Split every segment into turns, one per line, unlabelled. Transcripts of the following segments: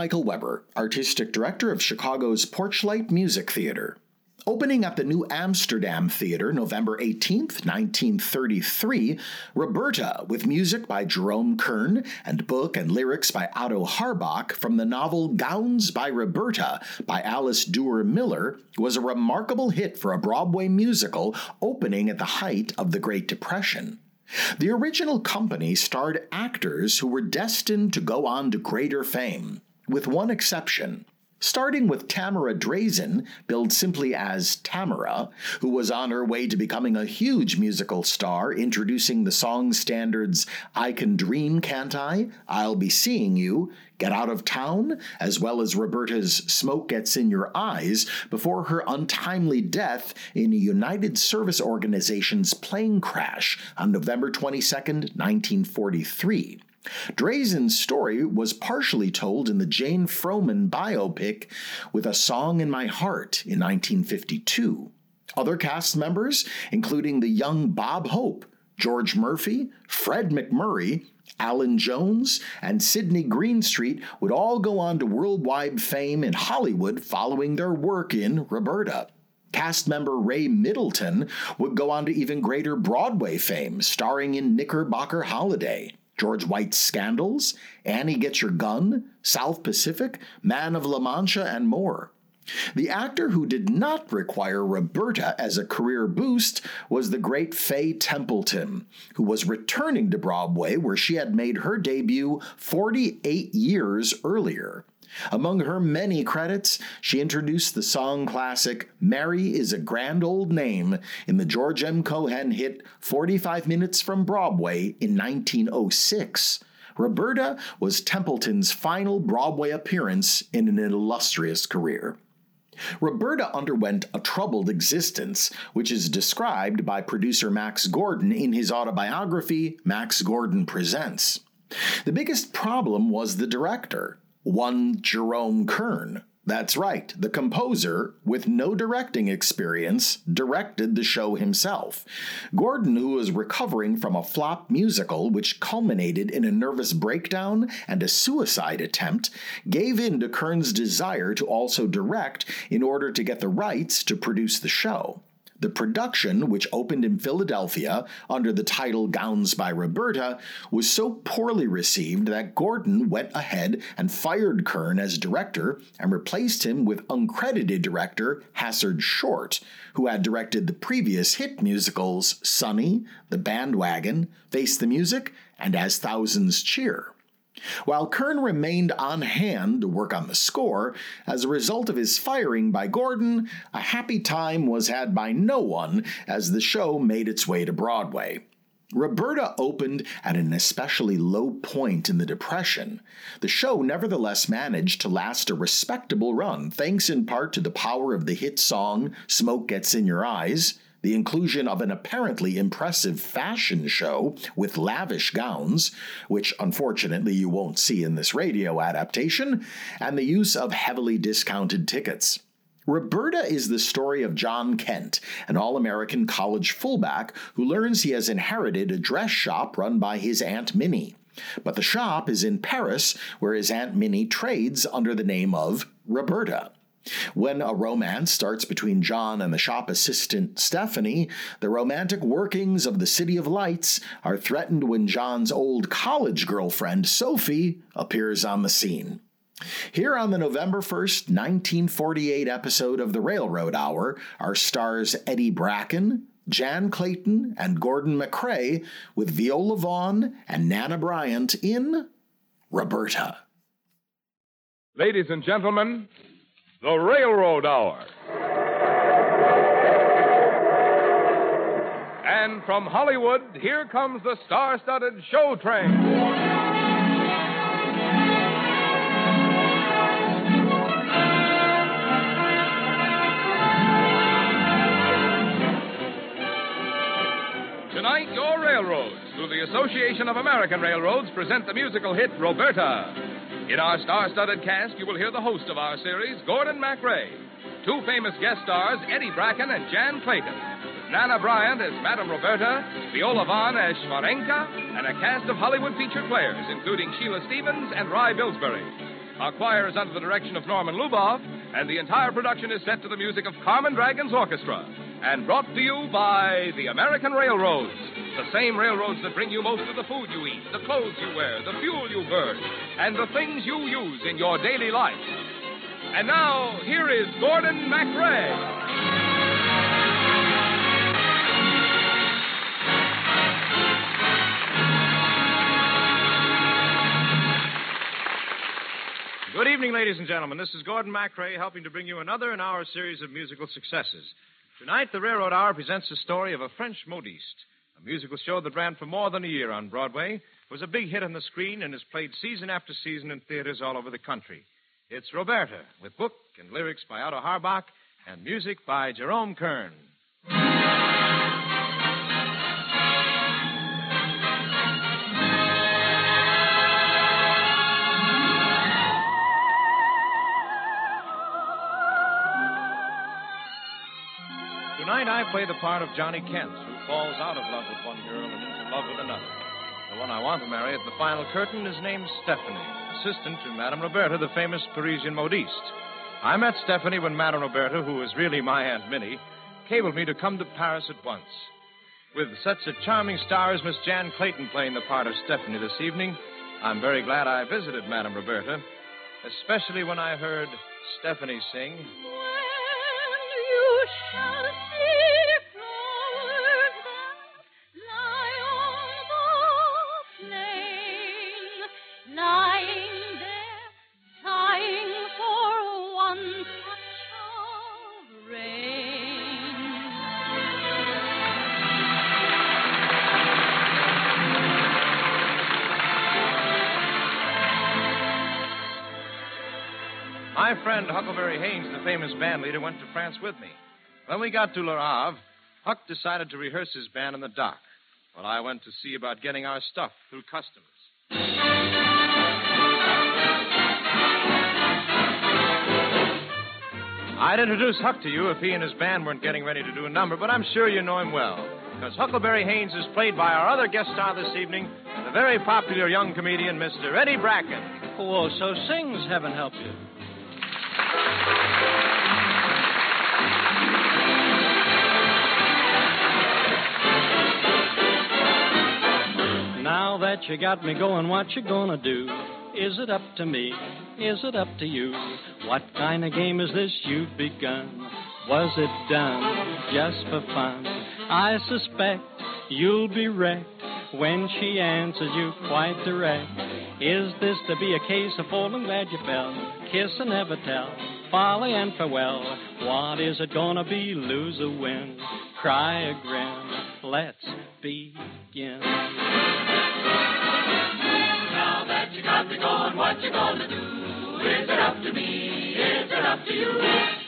Michael Weber, Artistic Director of Chicago's Porchlight Music Theater. Opening at the New Amsterdam Theater November 18, 1933, Roberta, with music by Jerome Kern and book and lyrics by Otto Harbach from the novel Gowns by Roberta by Alice Duer Miller, was a remarkable hit for a Broadway musical opening at the height of the Great Depression. The original company starred actors who were destined to go on to greater fame, with one exception. Starting with Tamara Drasin, billed simply as Tamara, who was on her way to becoming a huge musical star, introducing the song standards I Can Dream, Can't I? I'll Be Seeing You, Get Out of Town, as well as Roberta's Smoke Gets in Your Eyes, before her untimely death in a United Service Organization's plane crash on November 22, 1943. Drasin's story was partially told in the Jane Froman biopic With a Song in My Heart in 1952. Other cast members, including the young Bob Hope, George Murphy, Fred MacMurray, Allan Jones, and Sidney Greenstreet would all go on to worldwide fame in Hollywood following their work in Roberta. Cast member Ray Middleton would go on to even greater Broadway fame, starring in Knickerbocker Holiday. George White's Scandals, Annie Get Your Gun, South Pacific, Man of La Mancha, and more. The actor who did not require Roberta as a career boost was the great Fay Templeton, who was returning to Broadway where she had made her debut 48 years earlier. Among her many credits, she introduced the song classic Mary is a Grand Old Name in the George M. Cohan hit 45 Minutes from Broadway in 1906. Roberta was Templeton's final Broadway appearance in an illustrious career. Roberta underwent a troubled existence, which is described by producer Max Gordon in his autobiography, Max Gordon Presents. The biggest problem was the director one Jerome Kern. That's right, the composer, with no directing experience, directed the show himself. Gordon, who was recovering from a flop musical which culminated in a nervous breakdown and a suicide attempt, gave in to Kern's desire to also direct in order to get the rights to produce the show. The production, which opened in Philadelphia under the title Gowns by Roberta, was so poorly received that Gordon went ahead and fired Kern as director and replaced him with uncredited director Hassard Short, who had directed the previous hit musicals Sunny, The Bandwagon, Face the Music, and As Thousands Cheer. While Kern remained on hand to work on the score, as a result of his firing by Gordon, a happy time was had by no one as the show made its way to Broadway. Roberta opened at an especially low point in the Depression. The show nevertheless managed to last a respectable run, thanks in part to the power of the hit song Smoke Gets in Your Eyes, the inclusion of an apparently impressive fashion show with lavish gowns, which unfortunately you won't see in this radio adaptation, and the use of heavily discounted tickets. Roberta is the story of John Kent, an all American college fullback who learns he has inherited a dress shop run by his Aunt Minnie. But the shop is in Paris, where his Aunt Minnie trades under the name of Roberta. When a romance starts between John and the shop assistant Stephanie, the romantic workings of the City of Lights are threatened when John's old college girlfriend, Sophie, appears on the scene. Here on the November 1st, 1948 episode of The Railroad Hour are stars Eddie Bracken, Jan Clayton, and Gordon MacRae with Viola Vaughn and Nana Bryant in Roberta.
Ladies and gentlemen, the Railroad Hour. And from Hollywood, here comes the star studded show train. Tonight, your railroads, through the Association of American Railroads, present the musical hit Roberta. In our star studded cast, you will hear the host of our series, Gordon MacRae. Two famous guest stars, Eddie Bracken and Jan Clayton. Nana Bryant as Madame Roberta, Viola Vaughn as Schwarenka, and a cast of Hollywood featured players, including Sheila Stevens and Rye Billsbury. Our choir is under the direction of Norman Luboff, and the entire production is set to the music of Carmen Dragon's Orchestra, and brought to you by the American Railroads. The same railroads that bring you most of the food you eat, the clothes you wear, the fuel you burn, and the things you use in your daily life. And now, here is Gordon MacRae.
Good evening, ladies and gentlemen. This is Gordon MacRae helping to bring you another in our series of musical successes. Tonight, the Railroad Hour presents the story of a French modiste, a musical show that ran for more than a year on Broadway, was a big hit on the screen, and is played season after season in theaters all over the country. It's Roberta, with book and lyrics by Otto Harbach and music by Jerome Kern. Tonight I play the part of Johnny Kent, who falls out of love with one girl and into love with another. The one I want to marry at the final curtain is named Stephanie, assistant to Madame Roberta, the famous Parisian modiste. I met Stephanie when Madame Roberta, who is really my Aunt Minnie, cabled me to come to Paris at once. With such a charming star as Miss Jan Clayton playing the part of Stephanie this evening, I'm very glad I visited Madame Roberta, especially when I heard Stephanie sing. My friend Huckleberry Haynes, the famous band leader, went to France with me. When we got to Le Havre, Huck decided to rehearse his band in the dock, while I went to see about getting our stuff through customs. I'd introduce Huck to you if he and his band weren't getting ready to do a number, but I'm sure you know him well. Because Huckleberry Haynes is played by our other guest star this evening, the very popular young comedian, Mr. Eddie Bracken.
Oh, so sings, heaven help you. Now that you got me going, what you gonna do? Is it up to me? Is it up to you? What kind of game is this you've begun? Was it done just for fun? I suspect you'll be wrecked when she answers you quite direct. Is this to be a case of falling glad you fell? Kiss and never tell, folly and farewell. What is it gonna be? Lose or win? Cry or grin? Let's begin.
Going, what you gonna do? Is it up to me? Is it up to you?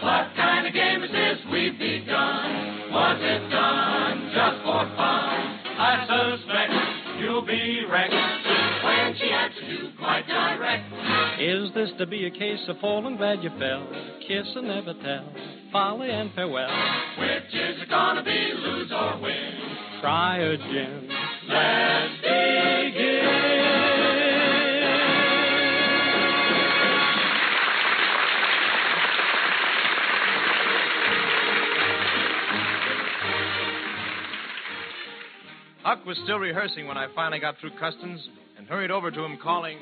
What kind of game is this we've begun? Was it done just for fun? I suspect you'll be wrecked when she answers you quite direct.
Is this to be a case of falling glad you fell? Kiss and never tell, folly and farewell.
Which is it gonna be, lose or win?
Try again.
Let's begin.
Huck was still rehearsing when I finally got through customs and hurried over to him, calling,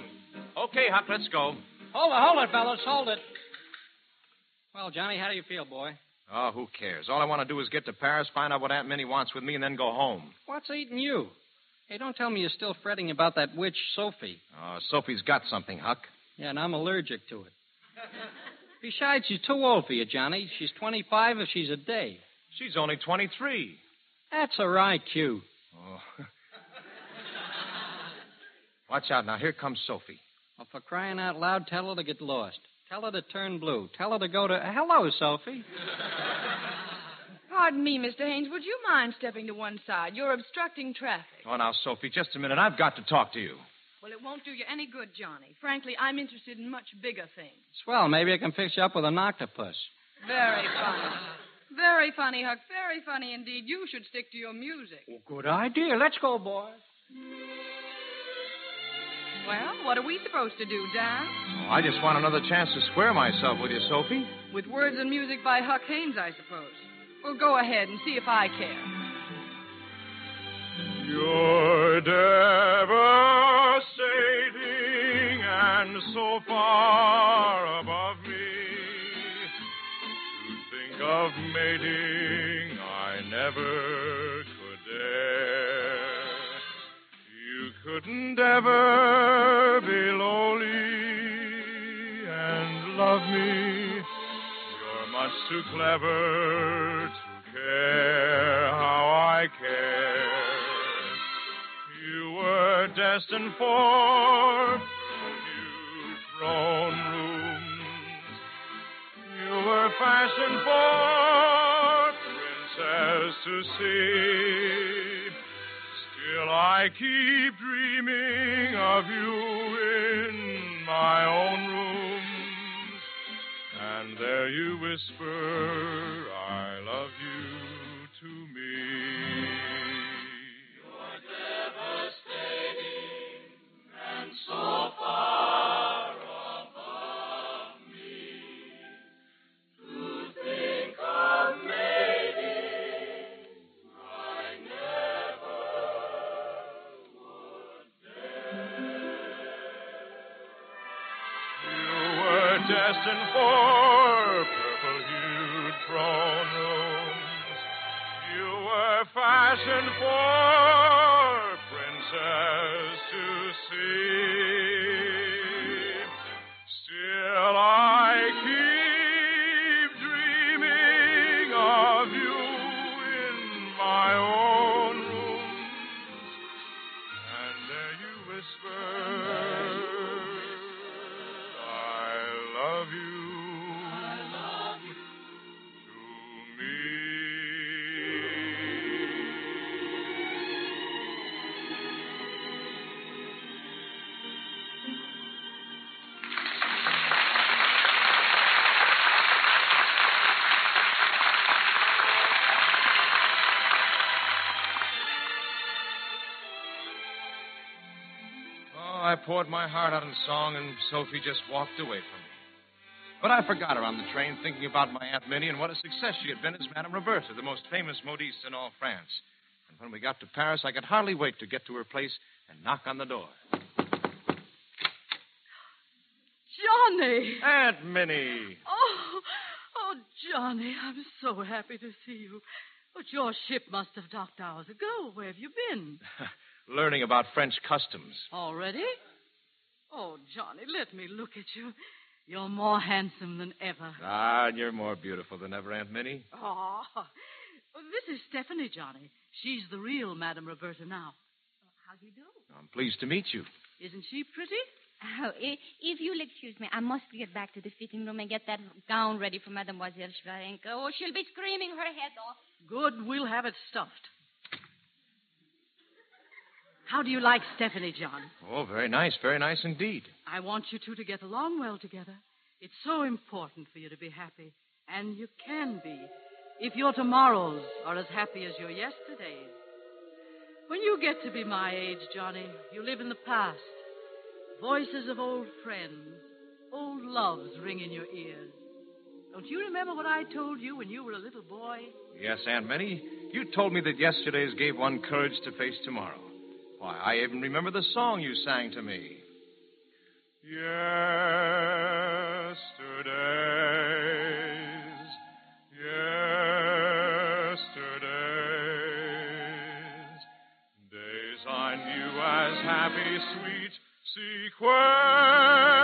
Okay, Huck, let's go.
Hold it, hold it, fellas, hold it. Well, Johnny, how do you feel, boy?
Oh, who cares? All I want to do is get to Paris, find out what Aunt Minnie wants with me, and then go home.
What's eating you? Hey, don't tell me you're still fretting about that witch, Sophie.
Oh, Sophie's got something, Huck.
Yeah, and I'm allergic to it. Besides, she's too old for you, Johnny. She's 25 if she's a day.
She's only 23.
That's all right, Q.
Oh. Watch out now. Here comes Sophie.
Well, for crying out loud, tell her to get lost. Tell her to turn blue. Tell her to go to. Hello, Sophie.
Pardon me, Mr. Haynes. Would you mind stepping to one side? You're obstructing traffic.
Oh, now, Sophie, just a minute. I've got to talk to you.
Well, it won't do you any good, Johnny. Frankly, I'm interested in much bigger things.
Swell, maybe I can fix you up with an octopus.
Very funny. Very funny, Huck. Very funny indeed. You should stick to your music.
Oh, good idea. Let's go, boys.
Well, what are we supposed to do, Dan?
Oh, I just want another chance to square myself with you, Sophie.
With words and music by Huck Haynes, I suppose. Well, go ahead and see if I care.
You're devastating and so far above of mating, I never could dare. You couldn't ever be lonely and love me. You're much too clever to care how I care. You were destined for a new throne were fashioned for princess to see. Still, I keep dreaming of you in my own rooms. And there you whisper, I love you to me. Destined for purple hued throne rooms. You were fashioned for princess to see. Poured my heart out in song, and Sophie just walked away from me. But I forgot her on the train, thinking about my Aunt Minnie and what a success she had been as Madame Roberta, the most famous modiste in all France. And when we got to Paris, I could hardly wait to get to her place and knock on the door.
Johnny!
Aunt Minnie!
Oh, oh, Johnny, I'm so happy to see you. But your ship must have docked hours ago. Where have you been?
Learning about French customs.
Already? Oh, Johnny, let me look at you. You're more handsome than ever.
Ah, and you're more beautiful than ever, Aunt Minnie.
Oh, this is Stephanie, Johnny. She's the real Madame Roberta now. How do you do?
I'm pleased to meet you.
Isn't she pretty?
Oh, if you'll excuse me, I must get back to the fitting room and get that gown ready for Mademoiselle Schwarenka. Oh, she'll be screaming her head off.
Good. We'll have it stuffed. How do you like Stephanie, John?
Oh, very nice, very nice indeed.
I want you two to get along well together. It's so important for you to be happy. And you can be if your tomorrows are as happy as your yesterdays. When you get to be my age, Johnny, you live in the past. Voices of old friends, old loves ring in your ears. Don't you remember what I told you when you were a little boy?
Yes, Aunt Minnie. You told me that yesterday's gave one courage to face tomorrow. Why, I even remember the song you sang to me. Yesterdays, yesterdays, days I knew as happy, sweet sequester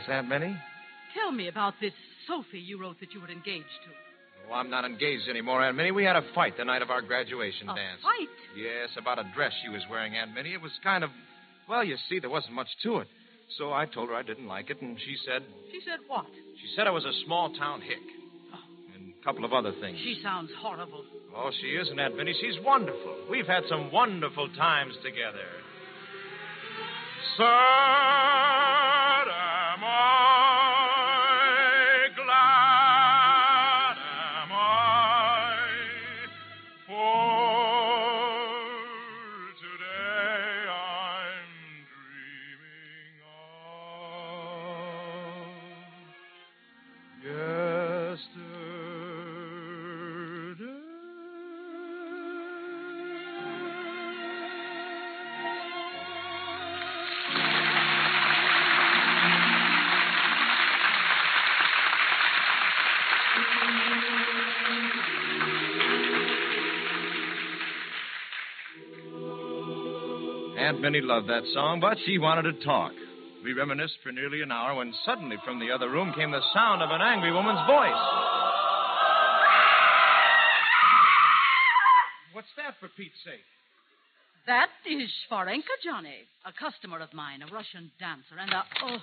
Yes, Aunt Minnie?
tell me about this Sophie you wrote that you were engaged to.
Oh, I'm not engaged anymore, Aunt Minnie. We had a fight the night of our graduation
A
dance.
fight?
Yes, about a dress she was wearing, Aunt Minnie. It was kind of, well, you see, there wasn't much to it. So I told her I didn't like it, and she said,
She said what?
she said I was a small town hick. Oh. And a couple of other things.
She sounds horrible.
Oh, she isn't, Aunt Minnie. She's wonderful. We've had some wonderful times together. Sad Aunt Minnie loved that song, but she wanted to talk. We reminisced for nearly an hour when suddenly from the other room came the sound of an angry woman's voice. What's that, for Pete's sake?
That is Shvarenka, Johnny. A customer of mine, a Russian dancer, and a. Oh.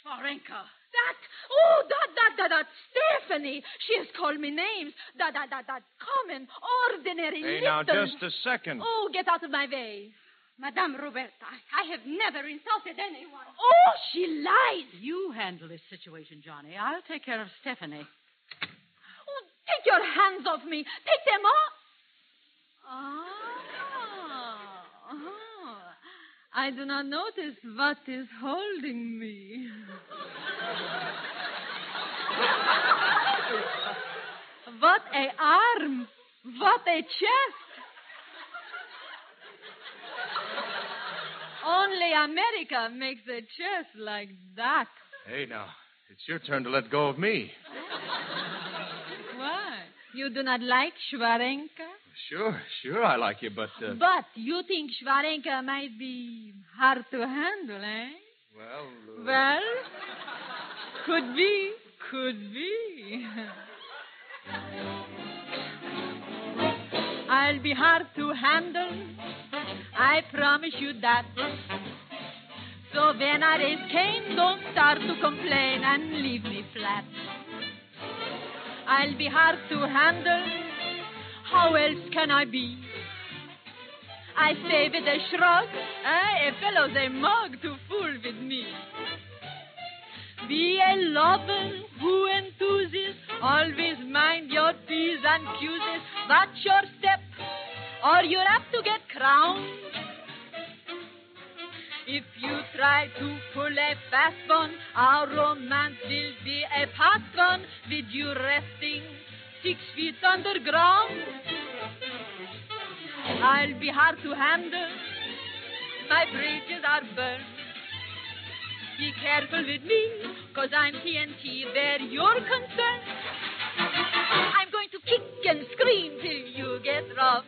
Shvarenka.
That, oh, that, that, that, that, Stephanie. She has called me names. That, that, that, that common, ordinary,
Hey,
little...
now, just a second.
Oh, get out of my way.
Madame Roberta, I have never insulted anyone.
Oh, she lies.
You handle this situation, Johnny. I'll take care of Stephanie.
Oh, take your hands off me. Take them off. Ah. ah. I do not notice what is holding me. what a arm. What a chest. Only America makes a chest like that.
Hey, now, it's your turn to let go of me.
Why? You do not like Shvarenka?
Sure, sure, I like you, but. Uh,
But you think Shvarenka might be hard to handle, eh?
well. Uh,
Well, could be, could be. I'll be hard to handle. I promise you that. So when I raise Cain, don't start to complain and leave me flat. I'll be hard to handle. How else can I be? I say with a shrug, eh, a fellow's a mug to fool with me. Be a lover who enthuses, always mind your P's and Q's. Watch your step, or you're apt to get crowned. If you try to pull a fast one, our romance will be a past one, with you resting six feet underground. I'll be hard to handle. My bridges are burned. Be careful with me, cause I'm TNT where you're concerned. I'm going to kick and scream till you get rough.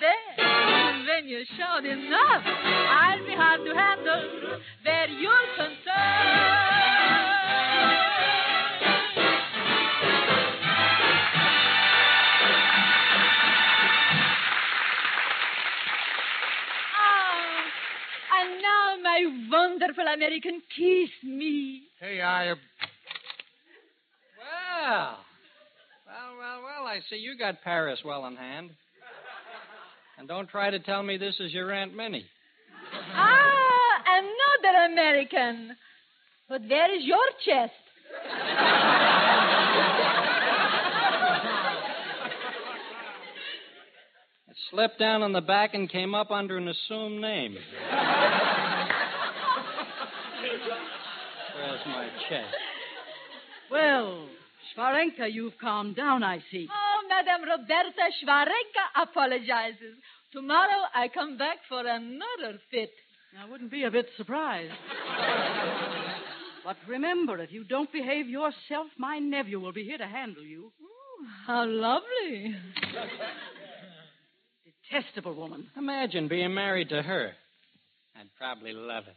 Then, when you shout enough, I'll be hard to handle where you're concerned. Ah, and now, my wonderful American, kiss me.
Hey, I. Uh,
well, I see you got Paris well in hand. And don't try to tell me this is your Aunt Minnie.
Ah, another American. But where is your chest?
It slipped down on the back and came up under an assumed name. Where's my chest?
Well, Shvarenka, you've calmed down, I see.
Oh, Madame Roberta Shvarenka apologizes. Tomorrow I come back for another fit.
I wouldn't be a bit surprised. but remember, if you don't behave yourself, my nephew will be here to handle you.
How lovely.
Detestable woman.
Imagine being married to her. I'd probably love it.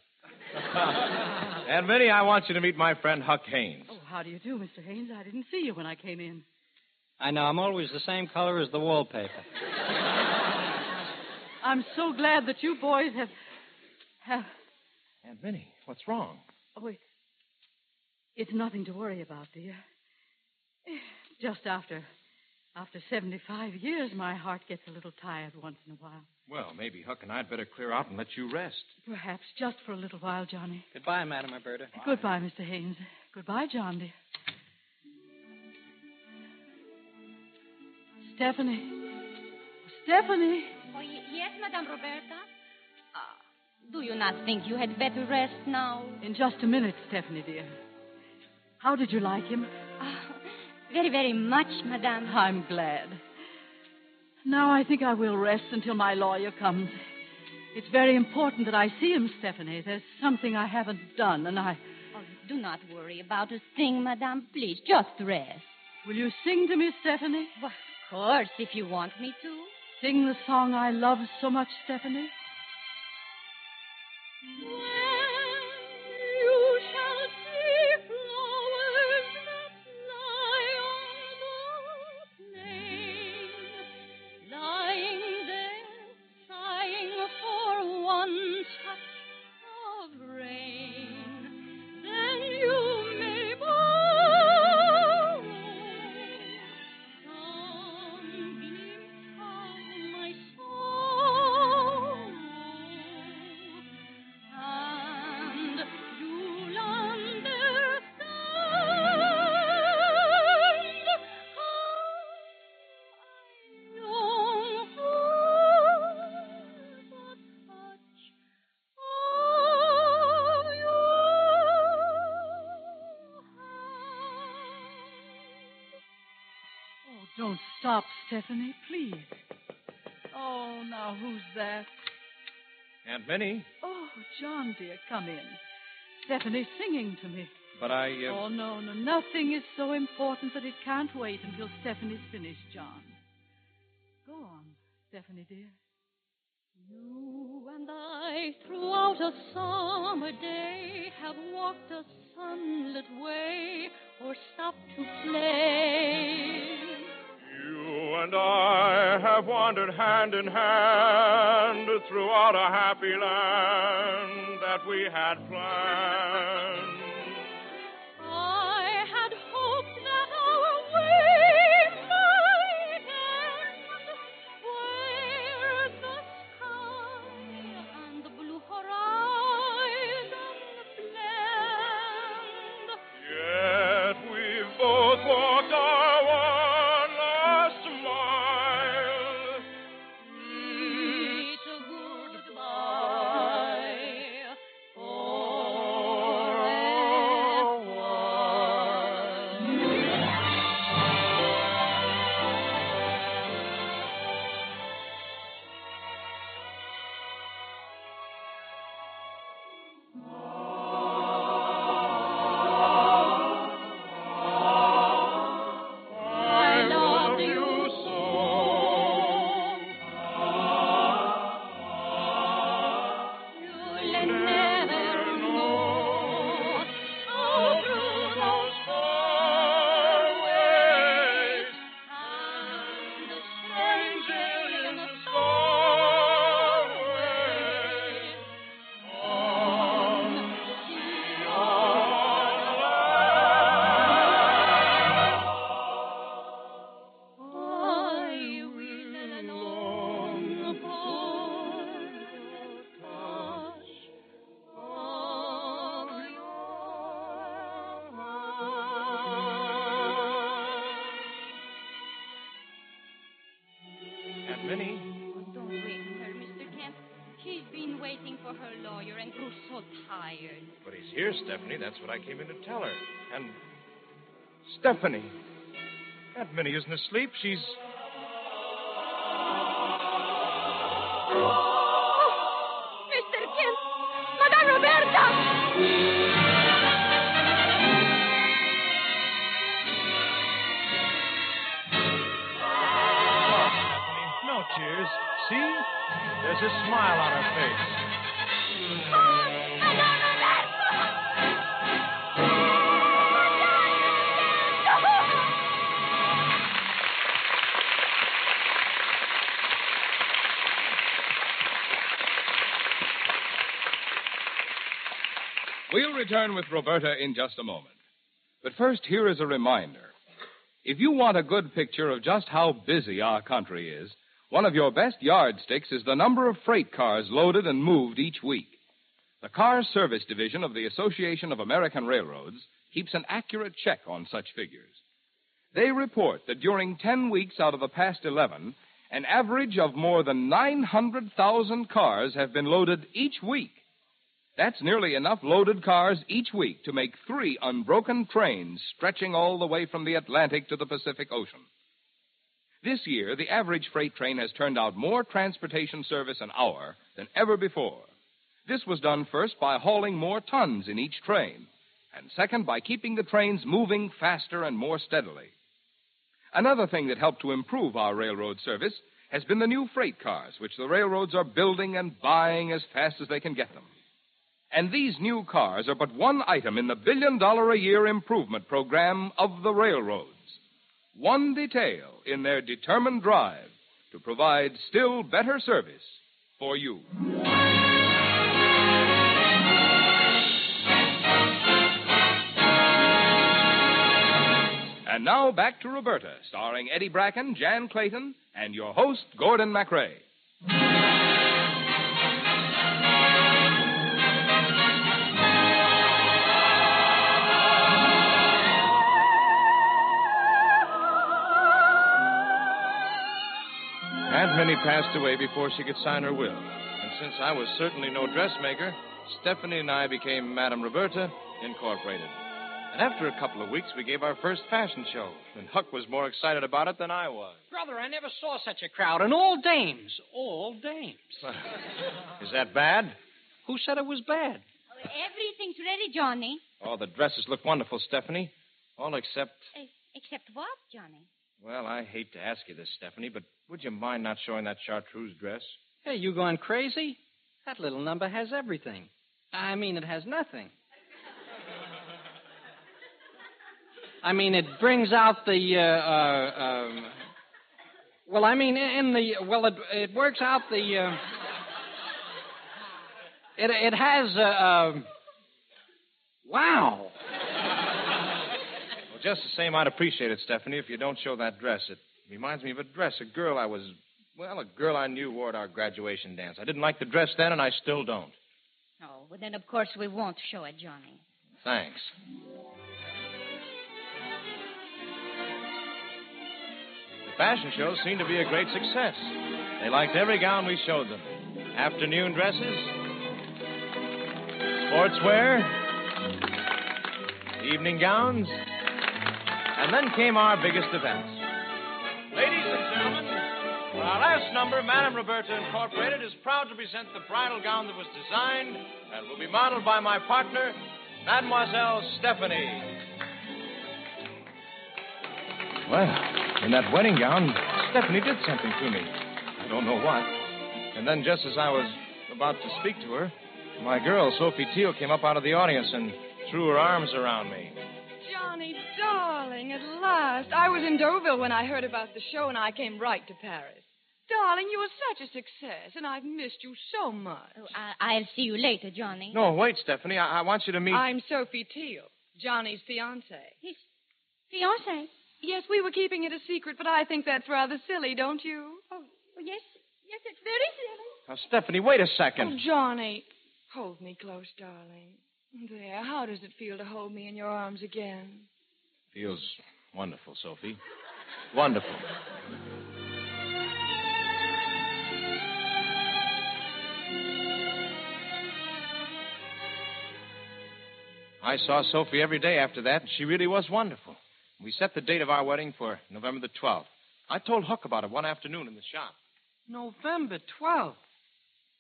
Aunt Minnie, I want you to meet my friend Huck Haynes.
Oh, how do you do, Mr. Haynes? I didn't see you when I came in.
I know. I'm always the same color as the wallpaper.
I'm so glad that you boys have. have.
Aunt Minnie, what's wrong?
Oh, it, it's nothing to worry about, dear. Just after. After 75 years, my heart gets a little tired once in a while.
Well, maybe Huck and I'd better clear out and let you rest.
Perhaps just for a little while, Johnny.
Goodbye, Madam Roberta.
Goodbye, Mr. Haynes. Goodbye, John, dear. Stephanie. Stephanie.
Oh, yes, Madame Roberta? Uh, do you not think you had better rest now?
In just a minute, Stephanie, dear. How did you like him?
Ah, very, very much, Madame.
I'm glad. Now I think I will rest until my lawyer comes. It's very important that I see him, Stephanie. There's something I haven't done, and I.
Oh, do not worry about a thing, Madame. Please, just rest.
Will you sing to me, Stephanie?
Well, course, if you want me to.
Sing the song I love so much, Stephanie. Stop, Stephanie, please. Oh, now who's that?
Aunt Minnie,
Oh, John, dear, come in. Stephanie's singing to me.
but I. Uh...
Oh, no, no. Nothing is so important that it can't wait until Stephanie's finished, John. Go on, Stephanie, dear.
You and I, throughout a summer day, have walked a sunlit way or stopped to play.
And I have wandered hand in hand throughout a happy land that we had planned.
What I came in to tell her. And. Stephanie! Aunt Minnie isn't asleep. She's.
Return with Roberta in just a moment. But first, here is a reminder. If you want a good picture of just how busy our country is, one of your best yardsticks is the number of freight cars loaded and moved each week. The Car Service Division of the Association of American Railroads keeps an accurate check on such figures. They report that during 10 weeks out of the past 11, an average of more than 900,000 cars have been loaded each week. That's nearly enough loaded cars each week to make three unbroken trains stretching all the way from the Atlantic to the Pacific Ocean. This year, the average freight train has turned out more transportation service an hour than ever before. This was done first by hauling more tons in each train, and second by keeping the trains moving faster and more steadily. Another thing that helped to improve our railroad service has been the new freight cars, which the railroads are building and buying as fast as they can get them. And these new cars are but one item in the billion dollar a year improvement program of the railroads. One detail in their determined drive to provide still better service for you. And now back to Roberta, starring Eddie Bracken, Jan Clayton, and your host, Gordon MacRae.
Aunt Minnie passed away before she could sign her will. And since I was certainly no dressmaker, Stephanie and I became Madame Roberta Incorporated. And after a couple of weeks, we gave our first fashion show. And Huck was more excited about it than I was.
Brother, I never saw such a crowd. And all dames. All dames.
Is that bad?
Who said it was bad?
Everything's ready, Johnny.
Oh, the dresses look wonderful, Stephanie. All except.
Uh, except what, Johnny?
Well, I hate to ask you this, Stephanie, but would you mind not showing that chartreuse dress?
Hey, you going crazy? That little number has everything. I mean, it has nothing. I mean, it brings out the. Uh, uh, um, well, I mean, in the. Well, it, it works out the. Uh, it, it has. Uh, um, wow.
Just the same, I'd appreciate it, Stephanie, if you don't show that dress. It reminds me of a dress, a girl I was. Well, a girl I knew wore at our graduation dance. I didn't like the dress then, and I still don't.
Oh, well, then, of course, we won't show it, Johnny.
Thanks. The fashion shows seemed to be a great success. They liked every gown we showed them afternoon dresses, sportswear, evening gowns, and then came our biggest event. Ladies and gentlemen, for our last number, Madame Roberta Incorporated is proud to present the bridal gown that was designed and will be modeled by my partner, Mademoiselle Stephanie. Well, in that wedding gown, Stephanie did something to me. I don't know what. And then, just as I was about to speak to her, my girl, Sophie Teal, came up out of the audience and threw her arms around me.
Johnny, darling, at last. I was in Deauville when I heard about the show, and I came right to Paris. Darling, you were such a success, and I've missed you so much.
Oh, I- I'll see you later, Johnny.
No, wait, Stephanie. I, I want you to meet.
I'm Sophie Teal, Johnny's fiancée.
His fiancé?
Yes, we were keeping it a secret, but I think that's rather silly, don't you?
Oh, oh yes. Yes, it's very silly.
Now, Stephanie, wait a second.
Oh,
second.
Johnny, hold me close, darling. There, how does it feel to hold me in your arms again?
Feels wonderful, Sophie. Wonderful. I saw Sophie every day after that, and she really was wonderful. We set the date of our wedding for November the 12th. I told Huck about it one afternoon in the shop.
November 12th.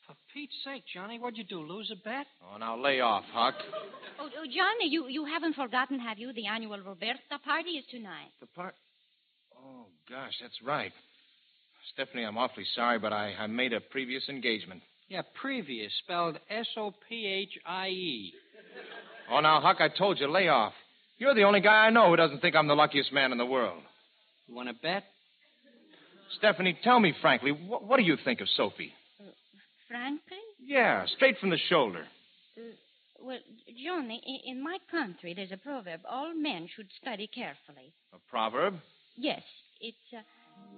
For Pete's sake, Johnny, what'd you do? Lose a bet?
Oh, now lay off, Huck.
Oh, oh, Johnny, you, you haven't forgotten, have you? The annual Roberta party is tonight.
The part. Oh, gosh, that's right. Stephanie, I'm awfully sorry, but I, I made a previous engagement.
Yeah, previous, spelled S O P H I E.
Oh, now, Huck, I told you, lay off. You're the only guy I know who doesn't think I'm the luckiest man in the world.
You want to bet?
Stephanie, tell me frankly, what, what do you think of Sophie?
Frankly?
Yeah, straight from the shoulder.
Well, Johnny, in my country, there's a proverb all men should study carefully.
A proverb?
Yes, it's uh,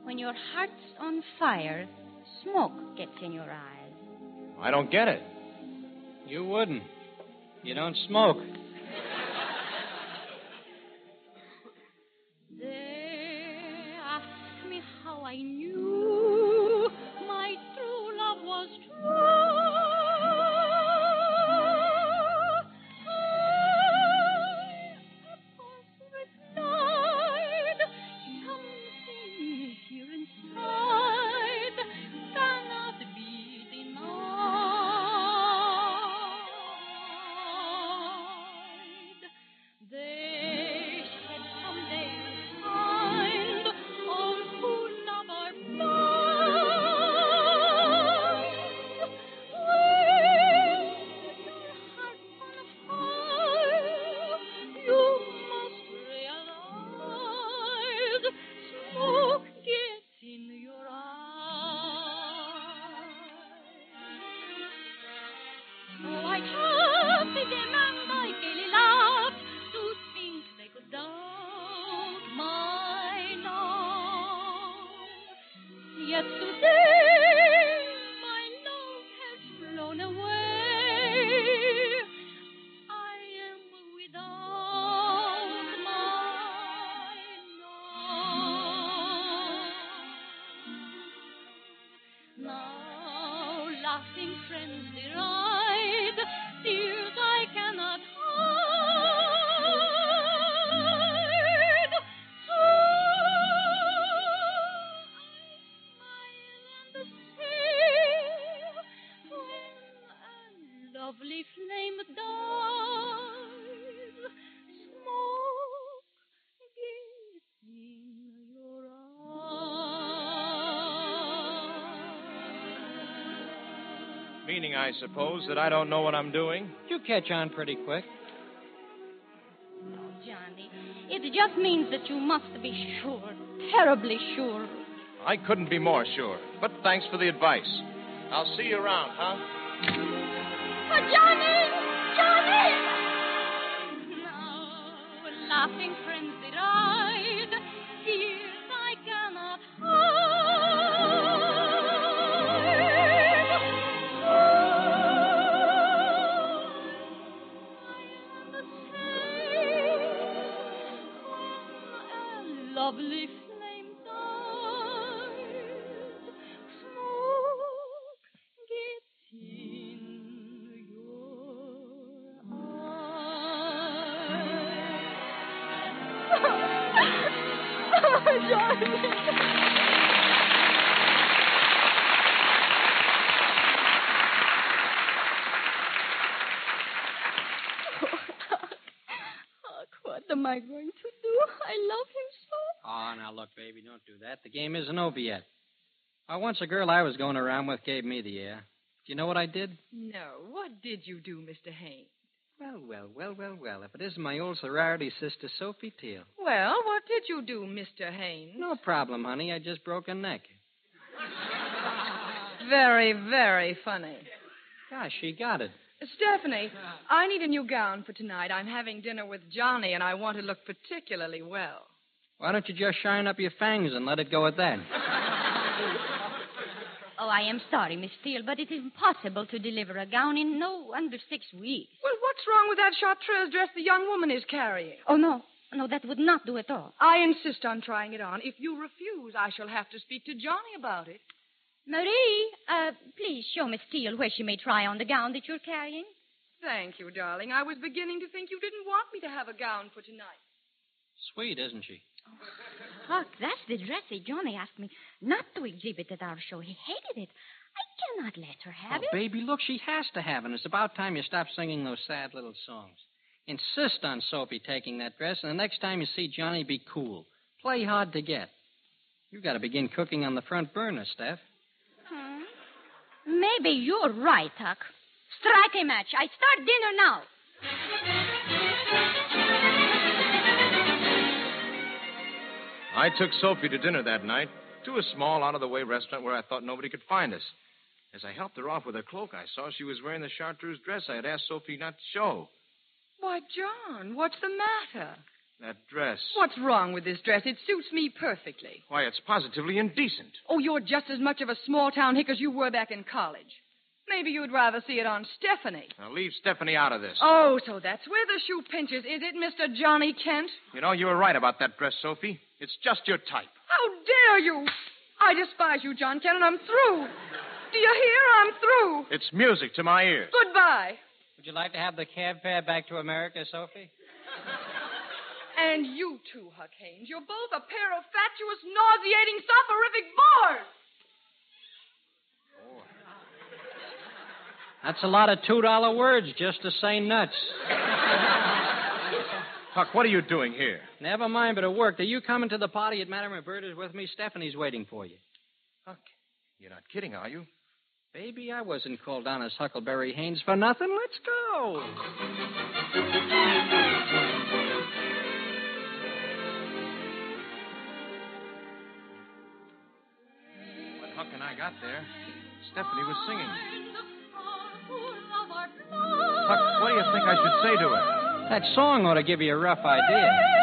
when your heart's on fire, smoke gets in your eyes.
I don't get it.
You wouldn't. You don't smoke.
Eyes. I
suppose, that I don't know what I'm doing?
You catch on pretty quick.
Oh, Johnny, it just means that you must be sure, terribly sure.
I couldn't be more sure. But thanks for the advice. I'll see you around, huh?
Oh, Johnny! Johnny! Now, laughing Lovely
that. The game isn't over yet. Why, once a girl I was going around with gave me the air. Do you know what I did?
No, what did you do, Mr. Haynes?
Well, well, well, well, well. If it isn't my old sorority sister, Sophie Teal.
Well, what did you do, Mr. Haynes?
No problem, honey. I just broke a neck.
Very, very funny.
Gosh, she got it.
Stephanie, I need a new gown for tonight. I'm having dinner with Johnny, and I want to look particularly well.
Why don't you just shine up your fangs and let it go at that?
Oh, I am sorry, Miss Teal, but it is impossible to deliver a gown in no under six weeks.
Well, what's wrong with that chartreuse dress the young woman is carrying?
Oh, no. No, that would not do at all.
I insist on trying it on. If you refuse, I shall have to speak to Johnny about it.
Marie, uh, please show Miss Teal where she may try on the gown that you're carrying.
Thank you, darling. I was beginning to think you didn't want me to have a gown for tonight.
Sweet, isn't she?
Huck, that's the dress that Johnny asked me not to exhibit at our show. He hated it. I cannot let her have
oh,
it.
baby, look, she has to have it. It's about time you stop singing those sad little songs. Insist on Sophie taking that dress, and the next time you see Johnny, be cool. Play hard to get. You've got to begin cooking on the front burner, Steph.
Hmm? Maybe you're right, Huck. Strike a match. I start dinner now.
I took Sophie to dinner that night to a small, out of the way restaurant where I thought nobody could find us. As I helped her off with her cloak, I saw she was wearing the chartreuse dress I had asked Sophie not to show.
Why, John, what's the matter?
That dress.
What's wrong with this dress? It suits me perfectly.
Why, it's positively indecent.
Oh, you're just as much of a small town hick as you were back in college. Maybe you'd rather see it on Stephanie.
Now, leave Stephanie out of this.
Oh, so that's where the shoe pinches, is it, Mr. Johnny Kent?
You know, you were right about that dress, Sophie. It's just your type.
How dare you! I despise you, John Kent, and I'm through. Do you hear? I'm through.
It's music to my ears.
Goodbye.
Would you like to have the cab fare back to America, Sophie?
And you too, Huck Haynes. You're both a pair of fatuous, nauseating, soporific bores.
That's a lot of $2 words just to say nuts.
Huck, what are you doing here?
Never mind, but it worked. Are you coming to the party at Madame Roberta's with me? Stephanie's waiting for you.
Huck, you're not kidding, are you?
Baby, I wasn't called on as Huckleberry Haynes for nothing. Let's go.
When Huck and I got there, Stephanie was singing. Huck, what do you think I should say to her?
That song ought to give you a rough idea.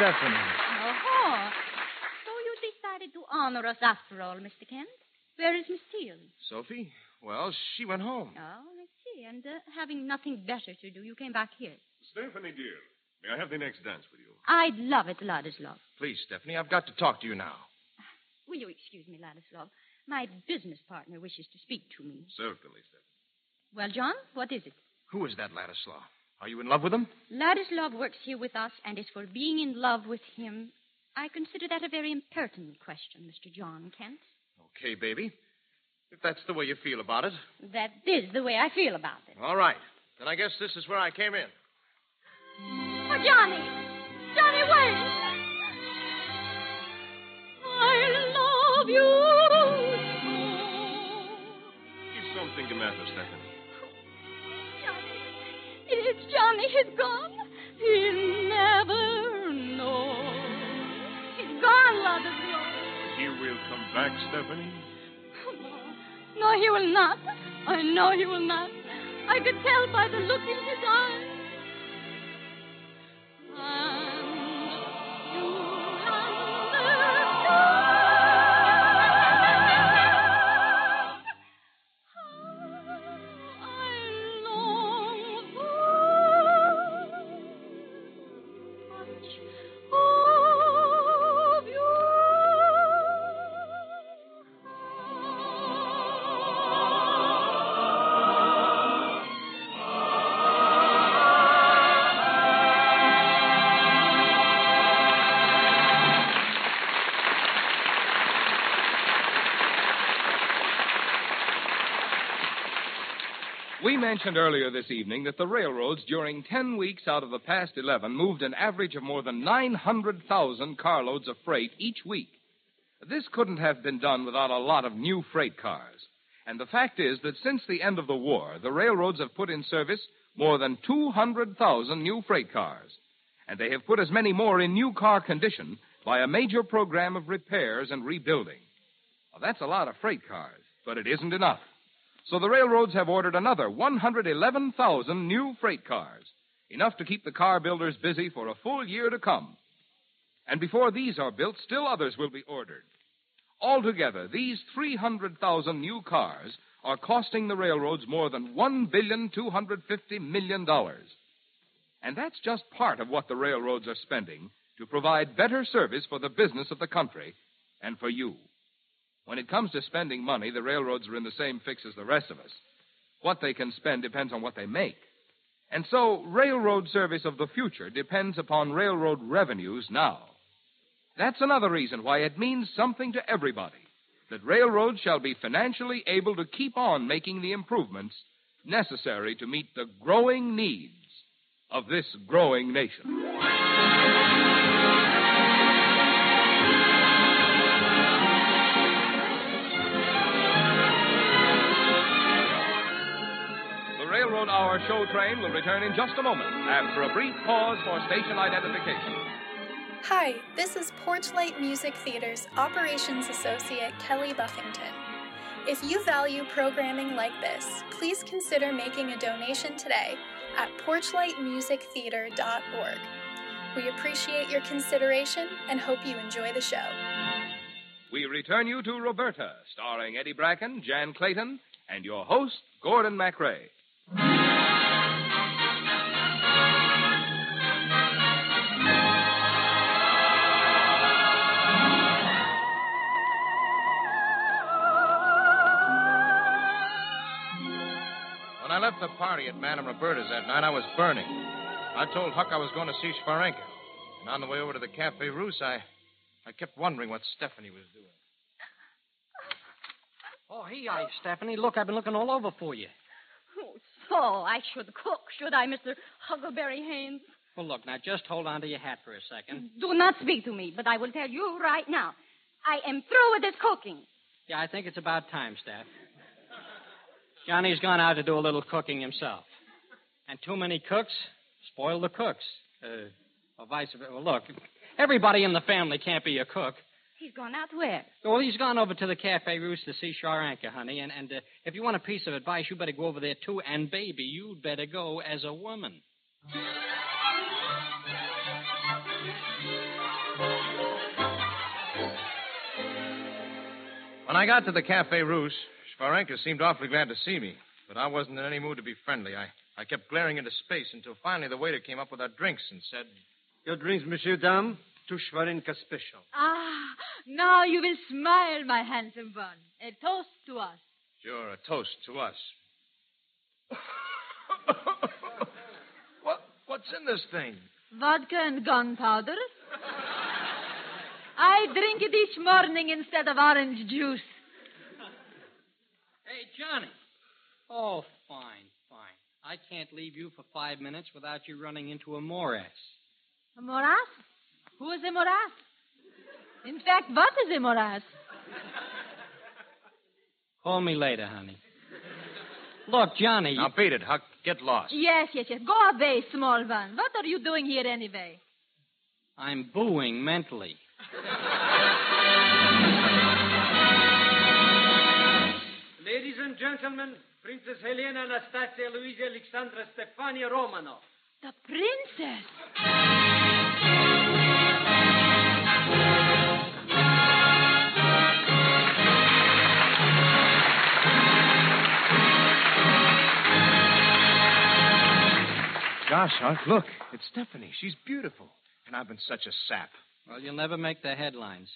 Stephanie.
Oh, so you decided to honor us after all, Mr. Kent? Where is Miss Teal?
Sophie? Well, she went home.
Oh, I see. And uh, having nothing better to do, you came back here.
Stephanie, dear, may I have the next dance with you?
I'd love it, Ladislav.
Please, Stephanie, I've got to talk to you now.
Will you excuse me, Ladislav? My business partner wishes to speak to me.
Certainly, Stephanie.
Well, John, what is it?
Who is that Ladislav? Are you in love with him?
Ladislav works here with us, and as for being in love with him, I consider that a very impertinent question, Mr. John Kent.
Okay, baby. If that's the way you feel about it.
That is the way I feel about it.
All right. Then I guess this is where I came in.
Oh, Johnny! Johnny, wait! I love you
Is something the matter, Stephanie?
It's Johnny. He's gone. He'll never know. He's gone, Ladislav.
He will come back, Stephanie?
No, he will not. I know he will not. I could tell by the look in his eyes.
Mentioned earlier this evening that the railroads during 10 weeks out of the past 11 moved an average of more than 900,000 carloads of freight each week. This couldn't have been done without a lot of new freight cars. And the fact is that since the end of the war, the railroads have put in service more than 200,000 new freight cars. And they have put as many more in new car condition by a major program of repairs and rebuilding. Well, that's a lot of freight cars. but it isn't enough. So the railroads have ordered another 111,000 new freight cars, enough to keep the car builders busy for a full year to come. And before these are built, still others will be ordered. Altogether, these 300,000 new cars are costing the railroads more than $1,250 million. And that's just part of what the railroads are spending to provide better service for the business of the country and for you. When it comes to spending money, the railroads are in the same fix as the rest of us. What they can spend depends on what they make. And so, railroad service of the future depends upon railroad revenues now. That's another reason why it means something to everybody that railroads shall be financially able to keep on making the improvements necessary to meet the growing needs of this growing nation. Railroad Hour show train will return in just a moment after a brief pause for station identification.
Hi, this is Porchlight Music Theater's Operations Associate Kelly Buffington. If you value programming like this, please consider making a donation today at porchlightmusictheater.org. We appreciate your consideration and hope you enjoy the show.
We return you to Roberta, starring Eddie Bracken, Jan Clayton, and your host, Gordon MacRae.
When I left the party at Madame Roberta's that night, I was burning. I told Huck I was going to see Scharwenka. And on the way over to the Cafe Russe, I, I kept wondering what Stephanie was doing.
Oh, hey, I, Stephanie. Look, I've been looking all over for you.
Oh, so I should cook, should I, Mr. Huckleberry Haynes?
Well, look, now just hold on to your hat for a second.
Do not speak to me, but I will tell you right now. I am through with this cooking.
Yeah, I think it's about time, Steph. Johnny's gone out to do a little cooking himself. And too many cooks spoil the cooks. Uh, or vice versa. Well, look, everybody in the family can't be a cook.
He's gone out where?
Well, he's gone over to the Cafe Russe to see Scharwenka, honey. And, and uh, if you want a piece of advice, you better go over there, too. And, baby, you'd better go as a woman.
When I got to the Cafe Russe, Scharwenka seemed awfully glad to see me, but I wasn't in any mood to be friendly. I, I kept glaring into space until finally the waiter came up with our drinks and said,
Your drinks, Monsieur Dame, to Scharwenka special.
Ah, now you will smile, my handsome one. A toast to us.
Sure, a toast to us. what, what's in this thing?
Vodka and gunpowder. I drink it each morning instead of orange juice.
Hey, Johnny. Oh, fine, fine. I can't leave you for five minutes without you running into a morass.
A morass? Who is a morass? In fact, what is a morass?
Call me later, honey. Look, Johnny.
Now beat it, Huck. Get lost.
Yes, yes, yes. Go away, small one. What are you doing here anyway?
I'm booing mentally.
Ladies and gentlemen, Princess Helena Anastasia Louisa Alexandra Stefania Romanov.
The princess.
Gosh, Huck, look. It's Stephanie. She's beautiful. And I've been such a sap.
Well, you'll never make the headlines.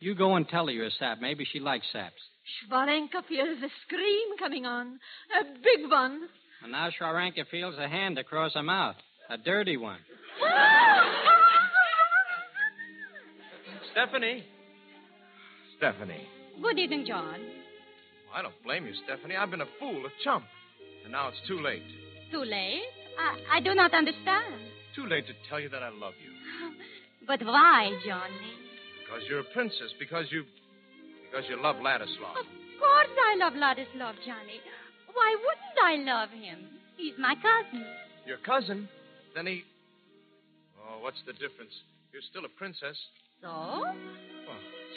You go and tell her you're a sap. Maybe she likes saps.
Scharwenka feels a scream coming on. A big one.
And now Scharwenka feels a hand across her mouth. A dirty one.
Stephanie. Stephanie.
Good evening, John.
I don't blame you, Stephanie. I've been a fool, a chump. And now it's too late.
Too late? I, I do not understand.
Too late to tell you that I love you.
But why, Johnny?
Because you're a princess. Because you. Because you love Ladislav.
Of course I love Ladislav, Johnny. Why wouldn't I love him? He's my cousin.
Your cousin? Then he. Oh, what's the difference? You're still a princess.
So?
Well,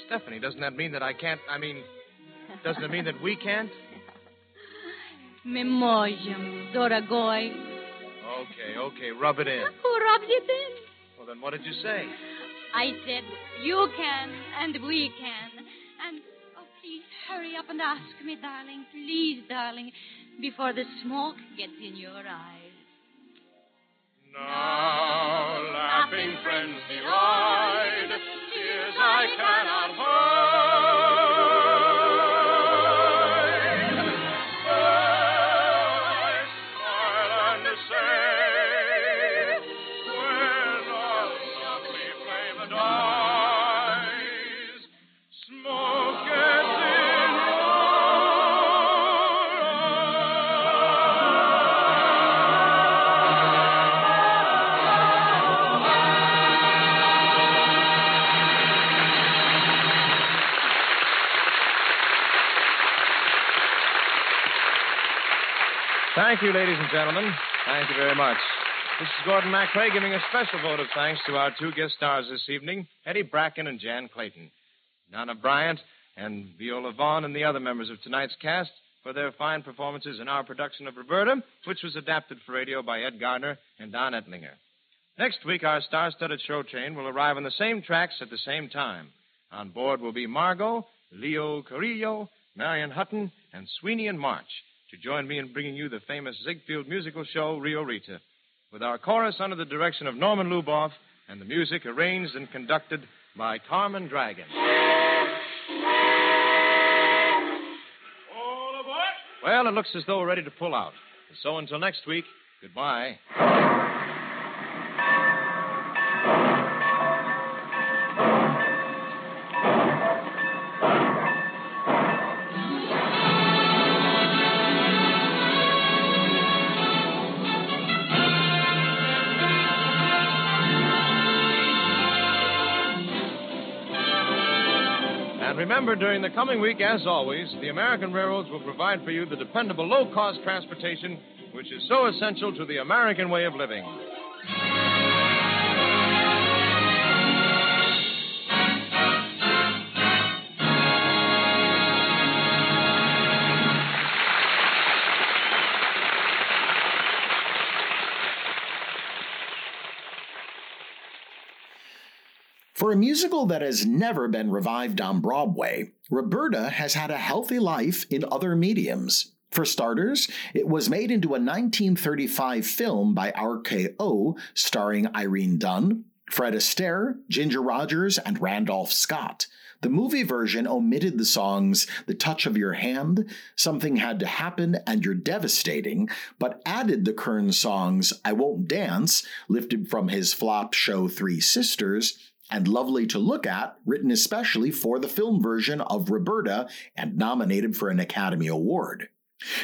Stephanie, doesn't that mean that I can't. I mean. Doesn't it mean that we can't?
Memojam, Doragoi.
Okay, okay, rub it in.
Who rubs it in?
Well, then what did you say?
I said, you can and we can. And, oh, please hurry up and ask me, darling. Please, darling, before the smoke gets in your eyes.
Now, laughing friends divide, tears I cannot hide.
Thank you, ladies and gentlemen. Thank you very much. This is Gordon MacRae giving a special vote of thanks to our two guest stars this evening, Eddie Bracken and Jan Clayton. Nana Bryant and Viola Vaughn and the other members of tonight's cast for their fine performances in our production of Roberta, which was adapted for radio by Ed Gardner and Don Ettlinger. Next week, our star-studded show train will arrive on the same tracks at the same time. On board will be Margot, Leo Carrillo, Marion Hutton, and Sweeney and March to join me in bringing you the famous Ziegfeld musical show, Rio Rita, with our chorus under the direction of Norman Luboff and the music arranged and conducted by Carmen Dragon. Well, it looks as though we're ready to pull out. So until next week, goodbye. Remember, during the coming week, as always, the American railroads will provide for you the dependable low cost transportation which is so essential to the American way of living.
For a musical that has never been revived on Broadway, Roberta has had a healthy life in other mediums. For starters, it was made into a 1935 film by RKO starring Irene Dunne, Fred Astaire, Ginger Rogers, and Randolph Scott. The movie version omitted the songs The Touch of Your Hand, Something Had to Happen, and You're Devastating, but added the Kern songs I Won't Dance, lifted from his flop show Three Sisters, and Lovely to Look At, written especially for the film version of Roberta and nominated for an Academy Award.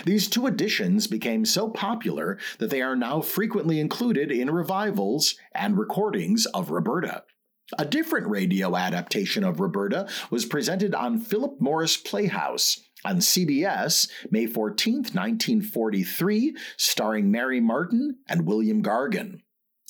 These two editions became so popular that they are now frequently included in revivals and recordings of Roberta. A different radio adaptation of Roberta was presented on Philip Morris Playhouse on CBS May 14, 1943, starring Mary Martin and William Gargan.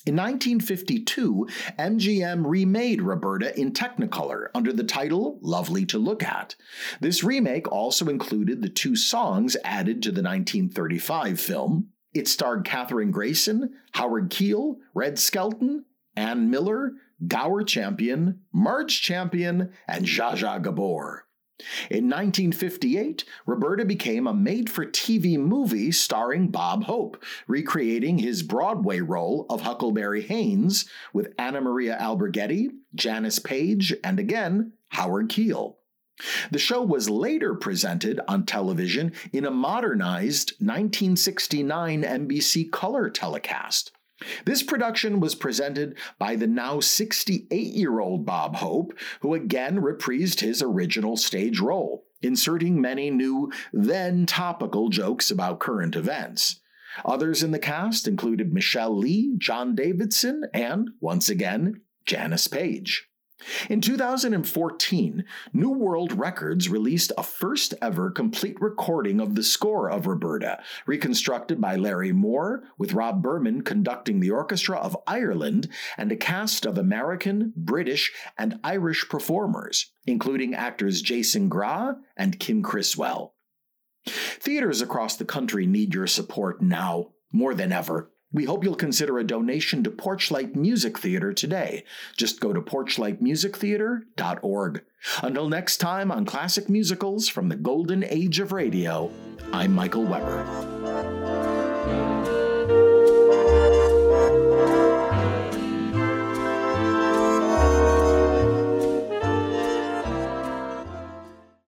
In 1952, MGM remade Roberta in Technicolor under the title Lovely to Look At. This remake also included the two songs added to the 1935 film. It starred Kathryn Grayson, Howard Keel, Red Skelton, Ann Miller, Gower Champion, Marge Champion, and Zsa Zsa Gabor. In 1958, Roberta became a made for TV movie starring Bob Hope, recreating his Broadway role of Huckleberry Haynes with Anna Maria Alberghetti, Janis Paige, and again, Howard Keel. The show was later presented on television in a modernized 1969 NBC color telecast. This production was presented by the now 68 year old Bob Hope, who again reprised his original stage role, inserting many new, then topical jokes about current events. Others in the cast included Michelle Lee, John Davidson, and, once again, Janis Paige. In 2014, New World Records released a first ever complete recording of the score of Roberta, reconstructed by Larry Moore, with Rob Berman conducting the Orchestra of Ireland and a cast of American, British, and Irish performers, including actors Jason Graae and Kim Criswell. Theaters across the country need your support now, more than ever. We hope you'll consider a donation to Porchlight Music Theater today. Just go to porchlightmusictheater.org. Until next time on Classic Musicals from the Golden Age of Radio, I'm Michael Weber.